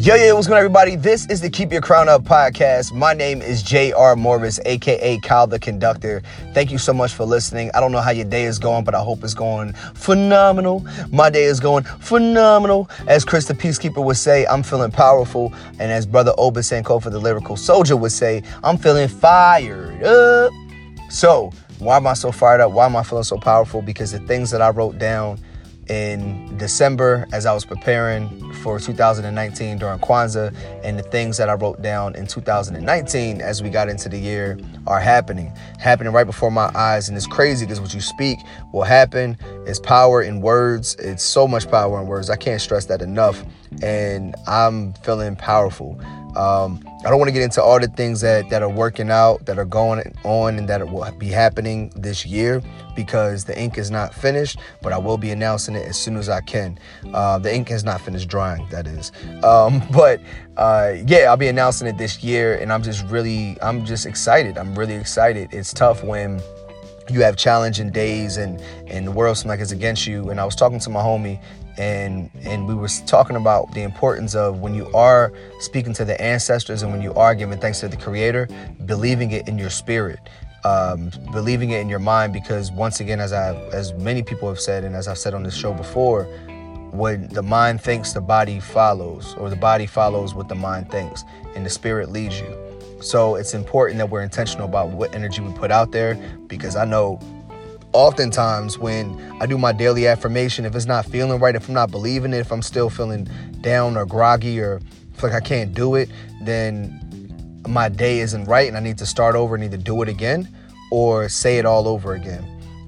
Yo, yo, what's going on, everybody? This is the Keep Your Crown Up podcast. My name is J.R. Morris, aka Kyle the Conductor. Thank you so much for listening. I don't know how your day is going, but I hope it's going phenomenal. My day is going phenomenal. As Chris the Peacekeeper would say, I'm feeling powerful. And as Brother Oba Sankofa the Lyrical Soldier would say, I'm feeling fired up. So, why am I so fired up? Why am I feeling so powerful? Because the things that I wrote down in December as I was preparing for 2019 during Kwanzaa, and the things that I wrote down in 2019 as we got into the year are happening, happening right before my eyes. And it's crazy because what you speak will happen. It's power in words. It's so much power in words. I can't stress that enough. And I'm feeling powerful. Um, I don't want to get into all the things that, that are working out, that are going on, and that will be happening this year because the ink is not finished, but I will be announcing it as soon as I can. Uh, the ink has not finished drying, that is. Um, but uh, yeah, I'll be announcing it this year, and I'm just really, I'm just excited. I'm really excited. It's tough when you have challenging days and and the world seems like it's against you. And I was talking to my homie and and we were talking about the importance of when you are speaking to the ancestors and when you are giving thanks to the creator believing it in your spirit um, believing it in your mind because once again as i as many people have said and as i've said on this show before when the mind thinks the body follows or the body follows what the mind thinks and the spirit leads you so it's important that we're intentional about what energy we put out there because i know oftentimes when I do my daily affirmation, if it's not feeling right, if I'm not believing it, if I'm still feeling down or groggy or like I can't do it, then my day isn't right and I need to start over and either do it again or say it all over again.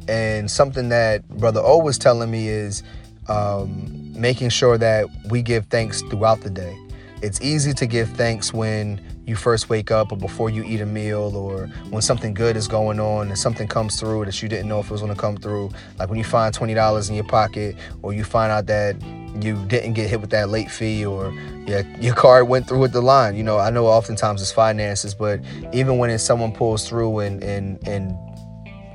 And something that Brother O was telling me is um, making sure that we give thanks throughout the day. It's easy to give thanks when you first wake up or before you eat a meal or when something good is going on and something comes through that you didn't know if it was going to come through. Like when you find $20 in your pocket or you find out that you didn't get hit with that late fee or your, your card went through with the line you know i know oftentimes it's finances but even when it's someone pulls through and and and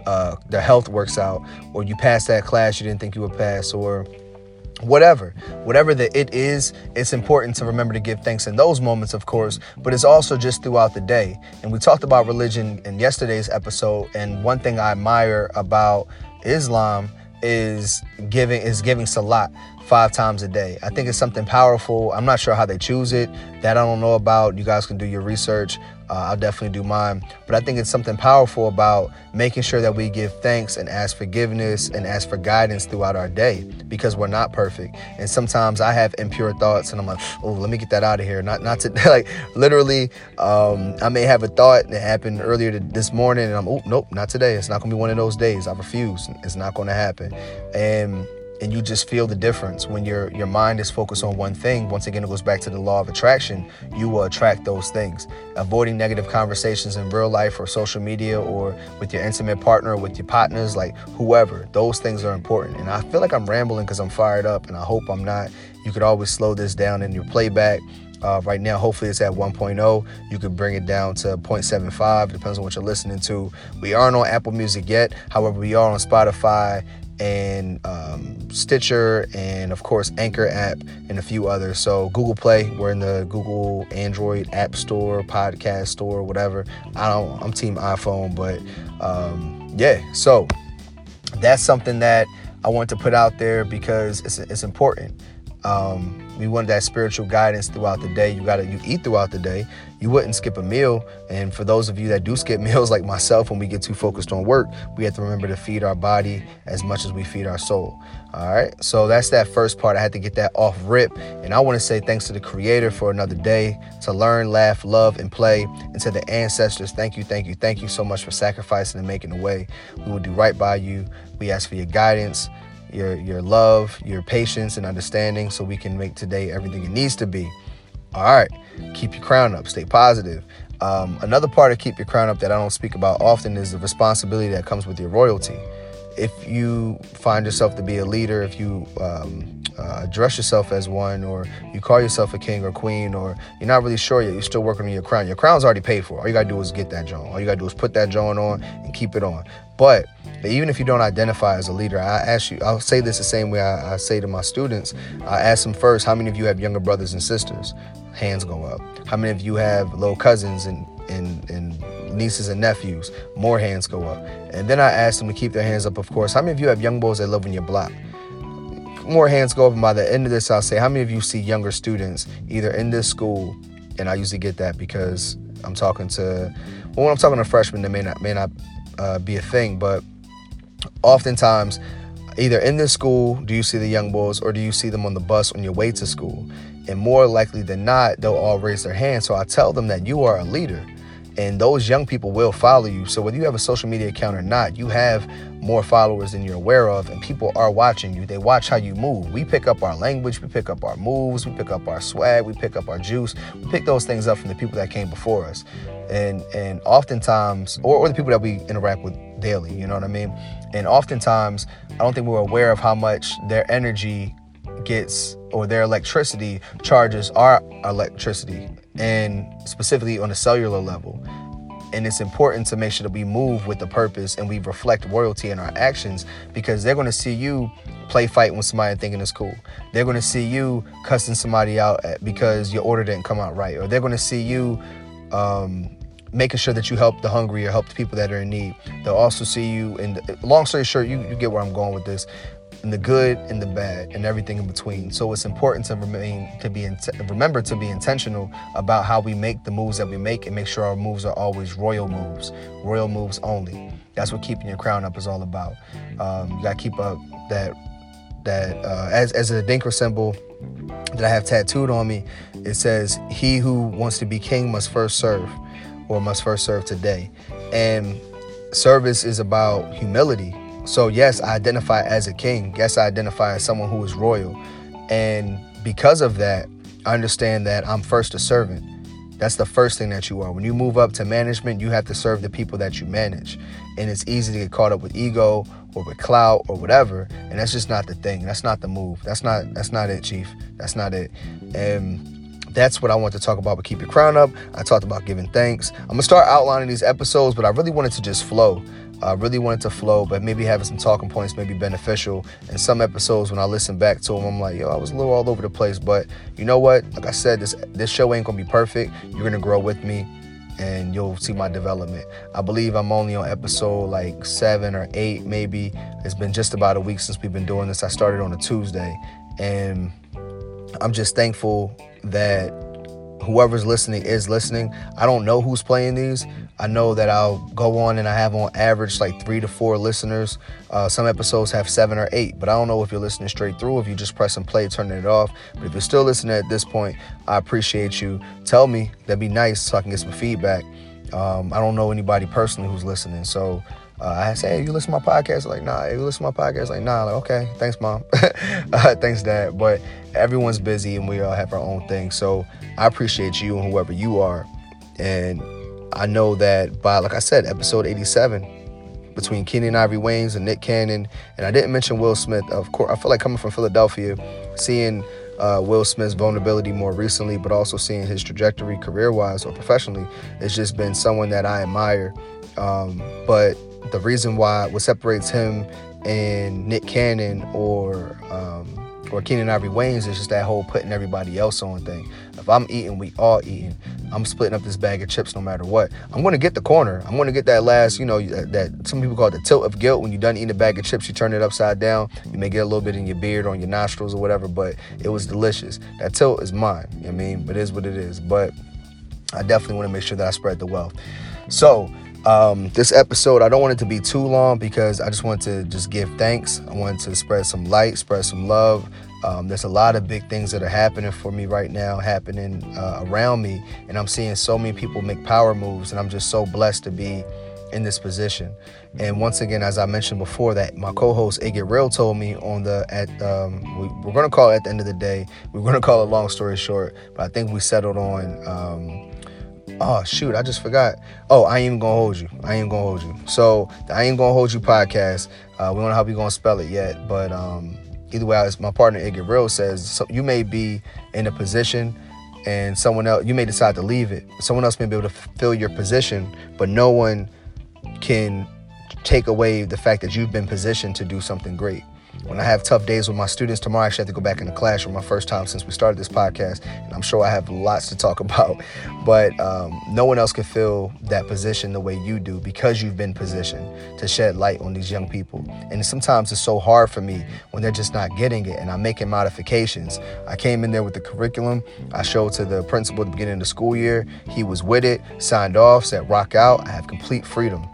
uh, health works out or you pass that class you didn't think you would pass or whatever whatever the it is it's important to remember to give thanks in those moments of course but it's also just throughout the day. And we talked about religion in yesterday's episode and one thing i admire about islam is giving is giving salat five times a day. I think it's something powerful. I'm not sure how they choose it. That I don't know about. You guys can do your research. Uh, I'll definitely do mine. But I think it's something powerful about making sure that we give thanks and ask forgiveness and ask for guidance throughout our day because we're not perfect. And sometimes I have impure thoughts and I'm like, oh, let me get that out of here. Not not to like literally. Um, I may have a thought that happened earlier this morning and I'm, oh, nope, not today. It's not gonna be one of those days. I refuse. It's not gonna happen. And and you just feel the difference when your your mind is focused on one thing once again it goes back to the law of attraction you will attract those things avoiding negative conversations in real life or social media or with your intimate partner with your partners like whoever those things are important and i feel like i'm rambling because i'm fired up and i hope i'm not you could always slow this down in your playback uh, right now, hopefully it's at 1.0. You could bring it down to 0.75, depends on what you're listening to. We aren't on Apple Music yet. However, we are on Spotify and um, Stitcher, and of course Anchor app, and a few others. So Google Play, we're in the Google Android App Store, Podcast Store, whatever. I don't, I'm Team iPhone, but um, yeah. So that's something that I want to put out there because it's it's important. Um, we want that spiritual guidance throughout the day. You gotta you eat throughout the day. You wouldn't skip a meal. And for those of you that do skip meals like myself when we get too focused on work, we have to remember to feed our body as much as we feed our soul. All right. So that's that first part. I had to get that off rip. And I want to say thanks to the creator for another day to learn, laugh, love, and play. And to the ancestors, thank you, thank you, thank you so much for sacrificing and making a way. We will do right by you. We ask for your guidance your your love, your patience and understanding so we can make today everything it needs to be. All right. Keep your crown up. Stay positive. Um, another part of keep your crown up that I don't speak about often is the responsibility that comes with your royalty. If you find yourself to be a leader, if you um, uh, address yourself as one, or you call yourself a king or queen, or you're not really sure yet, you're still working on your crown. Your crown's already paid for. All you gotta do is get that joint. All you gotta do is put that joint on and keep it on. But even if you don't identify as a leader, I ask you, I'll say this the same way I, I say to my students. I ask them first, how many of you have younger brothers and sisters? Hands go up. How many of you have little cousins and, and, and nieces and nephews? More hands go up. And then I ask them to keep their hands up, of course. How many of you have young boys that live on your block? More hands go up. And by the end of this, I'll say, how many of you see younger students either in this school? And I usually get that because I'm talking to, well, when I'm talking to freshmen, that may not may not uh, be a thing, but oftentimes either in this school do you see the young boys or do you see them on the bus on your way to school? And more likely than not they'll all raise their hand so i tell them that you are a leader and those young people will follow you. So whether you have a social media account or not you have more followers than you're aware of and people are watching you. They watch how you move. We pick up our language we pick up our moves we pick up our swag we pick up our juice. We pick those things up from the people that came before us. And and oftentimes or, or the people that we interact with daily you know what i mean? And oftentimes i don't think we're aware of how much their energy gets or their electricity charges our electricity and specifically on a cellular level and it's important to make sure that we move with the purpose and we reflect royalty in our actions because they're going to see you play fight with somebody thinking it's cool. They're going to see you cussing somebody out because your order didn't come out right, or they're going to see you um, making sure that you help the hungry or help the people that are in need. They'll also see you And long story short, you, you get where I'm going with this in the good and the bad and everything in between. So it's important to remain to be in, remember to be intentional about how we make the moves that we make and make sure our moves are always royal moves, royal moves only. That's what keeping your crown up is all about. Um, you gotta keep up that that uh, as as Adinkra symbol that I have tattooed on me. It says, "He who wants to be king must first serve." or must first serve today. And service is about humility. So, yes, I identify as a king. Yes, I identify as someone who is royal. And because of that, I understand that I'm first a servant. That's the first thing that you are. When you move up to management, you have to serve the people that you manage. And it's easy to get caught up with ego or with clout or whatever. And that's just not the thing. That's not the move. That's not that's not it, Chief. That's not it. And that's what I want to talk about But Keep Your Crown Up. I talked about giving thanks. I'm to start outlining these episodes, but I really wanted to just flow. I really wanted to flow, but maybe having some talking points may be beneficial. And some episodes, when I listen back to them, I'm like, yo, I was a little all over the place. But you know what? Like I said, this this show ain't gonna be perfect. You're gonna grow with me, and you'll see my development. I believe I'm only on episode like seven or eight, maybe. It's been just about a week since we've been doing this. I started on a Tuesday, and I'm just thankful that whoever's listening is listening. I don't know who's playing these. I know that I'll go on and I have on average like three to four listeners. Uh, some episodes have seven or eight, but I don't know if you're listening straight through, if you just press and play, turning it off. But if you're still listening at this point, I appreciate you. Tell me, that'd be nice so I can get some feedback. Um, I don't know anybody personally who's listening, so uh, I say, hey, you listen to my podcast? Like, nah. You listen to my podcast? Like, nah. Like, okay, thanks, mom. uh, thanks, dad. But everyone's busy and we all have our own thing. So I appreciate you and whoever you are. And I know that by, like I said, episode 87, between Keenen Ivory Wayans and Nick Cannon, and I didn't mention Will Smith. Of course, I feel like coming from Philadelphia, seeing uh, Will Smith's vulnerability more recently, but also seeing his trajectory career wise or professionally, it's just been someone that I admire. Um, but the reason why what separates him and Nick Cannon or um, or Keenen Ivory Wayans is just that whole putting everybody else on thing. If I'm eating, we all eating. I'm splitting up this bag of chips no matter what. I'm gonna get the corner. I'm gonna get that last, you know, that, that some people call it the tilt of guilt. When you're done eating a bag of chips, you turn it upside down. You may get a little bit in your beard or on your nostrils or whatever, but it was delicious. That tilt is mine. You know I mean, but it is what it is. But I definitely want to make sure that I spread the wealth. So um, this episode, I don't want it to be too long because I just want to just give thanks. I want to spread some light, spread some love. Um, there's a lot of big things that are happening for me right now, happening uh, around me, and I'm seeing so many people make power moves, and I'm just so blessed to be in this position. And once again, as I mentioned before, that my co-host Get Real told me on the at um, we, are gonna call it at the end of the day. We're gonna call it long story short, but I think we settled on. Um, oh shoot, I just forgot. Oh, I ain't even gonna hold you. I ain't gonna hold you. So the I ain't gonna hold you podcast. Uh, we don't know how we gonna spell it yet, but um, either way, as my partner Iggy Real says, so you may be in a position and someone else you may decide to leave it. Someone else may be able to fill your position, but no one can take away the fact that you've been positioned to do something great. When I have tough days with my students tomorrow, I actually have to go back in the classroom, my first time since we started this podcast, and I'm sure I have lots to talk about. But um, no one else can fill that position the way you do because you've been positioned to shed light on these young people. And sometimes it's so hard for me when they're just not getting it, and I'm making modifications. I came in there with the curriculum. I showed to the principal at the beginning of the school year. He was with it, signed off, said rock out. I have complete freedom.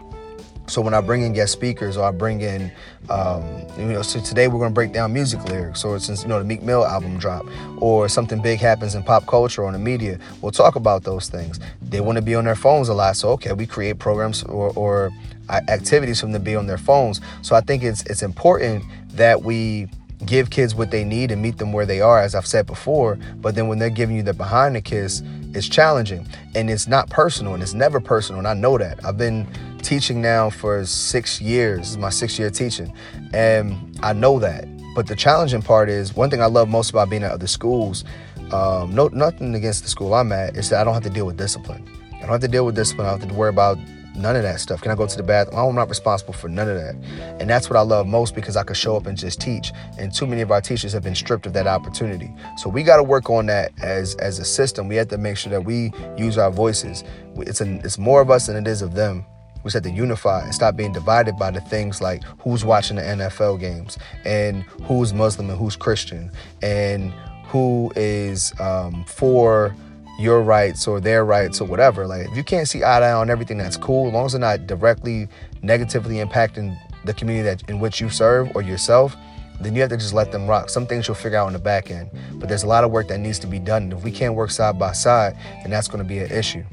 So when I bring in guest speakers or I bring in, um, you know, so today we're going to break down music lyrics, or since you know the Meek Mill album drop, or something big happens in pop culture or in the media, we'll talk about those things. They want to be on their phones a lot, so okay, we create programs or, or activities for them to be on their phones. So I think it's it's important that we give kids what they need and meet them where they are, as I've said before. But then when they're giving you the behind the kiss, it's challenging and it's not personal and it's never personal. And I know that. I've been teaching now for six years. Is my sixth year teaching. And I know that. But the challenging part is one thing I love most about being at other schools, um, no, nothing against the school I'm at, is that I don't have to deal with discipline. I don't have to deal with discipline. I don't have to worry about none of that stuff. Can I go to the bathroom? I'm not responsible for none of that. And that's what I love most because I could show up and just teach. And too many of our teachers have been stripped of that opportunity. So we got to work on that as as a system. We have to make sure that we use our voices. It's a, it's more of us than it is of them. We have to unify and stop being divided by the things like who's watching the NFL games and who's Muslim and who's Christian and who is um, for your rights or their rights or whatever. Like if you can't see eye to eye on everything, that's cool. As long as they're not directly negatively impacting the community that in which you serve or yourself, then you have to just let them rock. Some things you'll figure out on the back end, but there's a lot of work that needs to be done. And if we can't work side by side, then that's going to be an issue,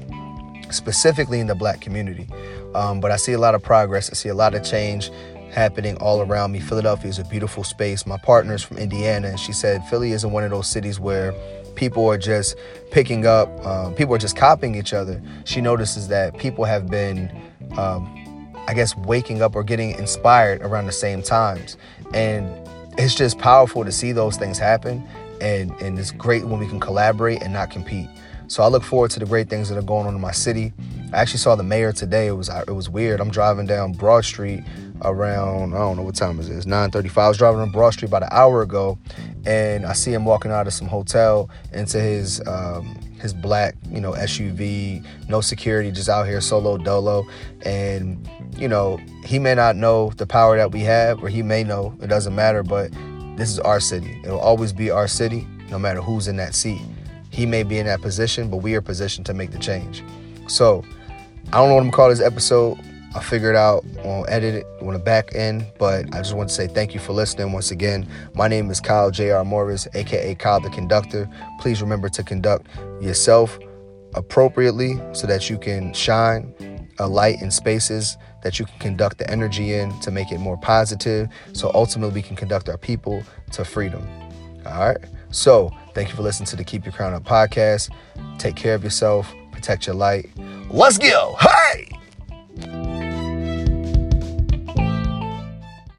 specifically in the black community. Um, but I see a lot of progress. I see a lot of change happening all around me. Philadelphia is a beautiful space. My partner's from Indiana, and she said Philly isn't one of those cities where people are just picking up, um, people are just copying each other. She notices that people have been, um, I guess, waking up or getting inspired around the same times. And it's just powerful to see those things happen. And, and it's great when we can collaborate and not compete. So I look forward to the great things that are going on in my city. I actually saw the mayor today. It was it was weird. I'm driving down Broad Street around I don't know what time it is. 9:35. I was driving on Broad Street about an hour ago, and I see him walking out of some hotel into his um, his black you know SUV, no security, just out here solo dolo, and you know he may not know the power that we have, or he may know. It doesn't matter, but this is our city. It'll always be our city, no matter who's in that seat. He may be in that position, but we are positioned to make the change. So I don't know what I'm gonna call this episode. I'll figure it out. I'll edit it on the back end. But I just want to say thank you for listening once again. My name is Kyle J.R. Morris, aka Kyle the Conductor. Please remember to conduct yourself appropriately so that you can shine a light in spaces that you can conduct the energy in to make it more positive. So ultimately, we can conduct our people to freedom. All right. So thank you for listening to the Keep Your Crown Up podcast. Take care of yourself, protect your light. Let's go. Ha!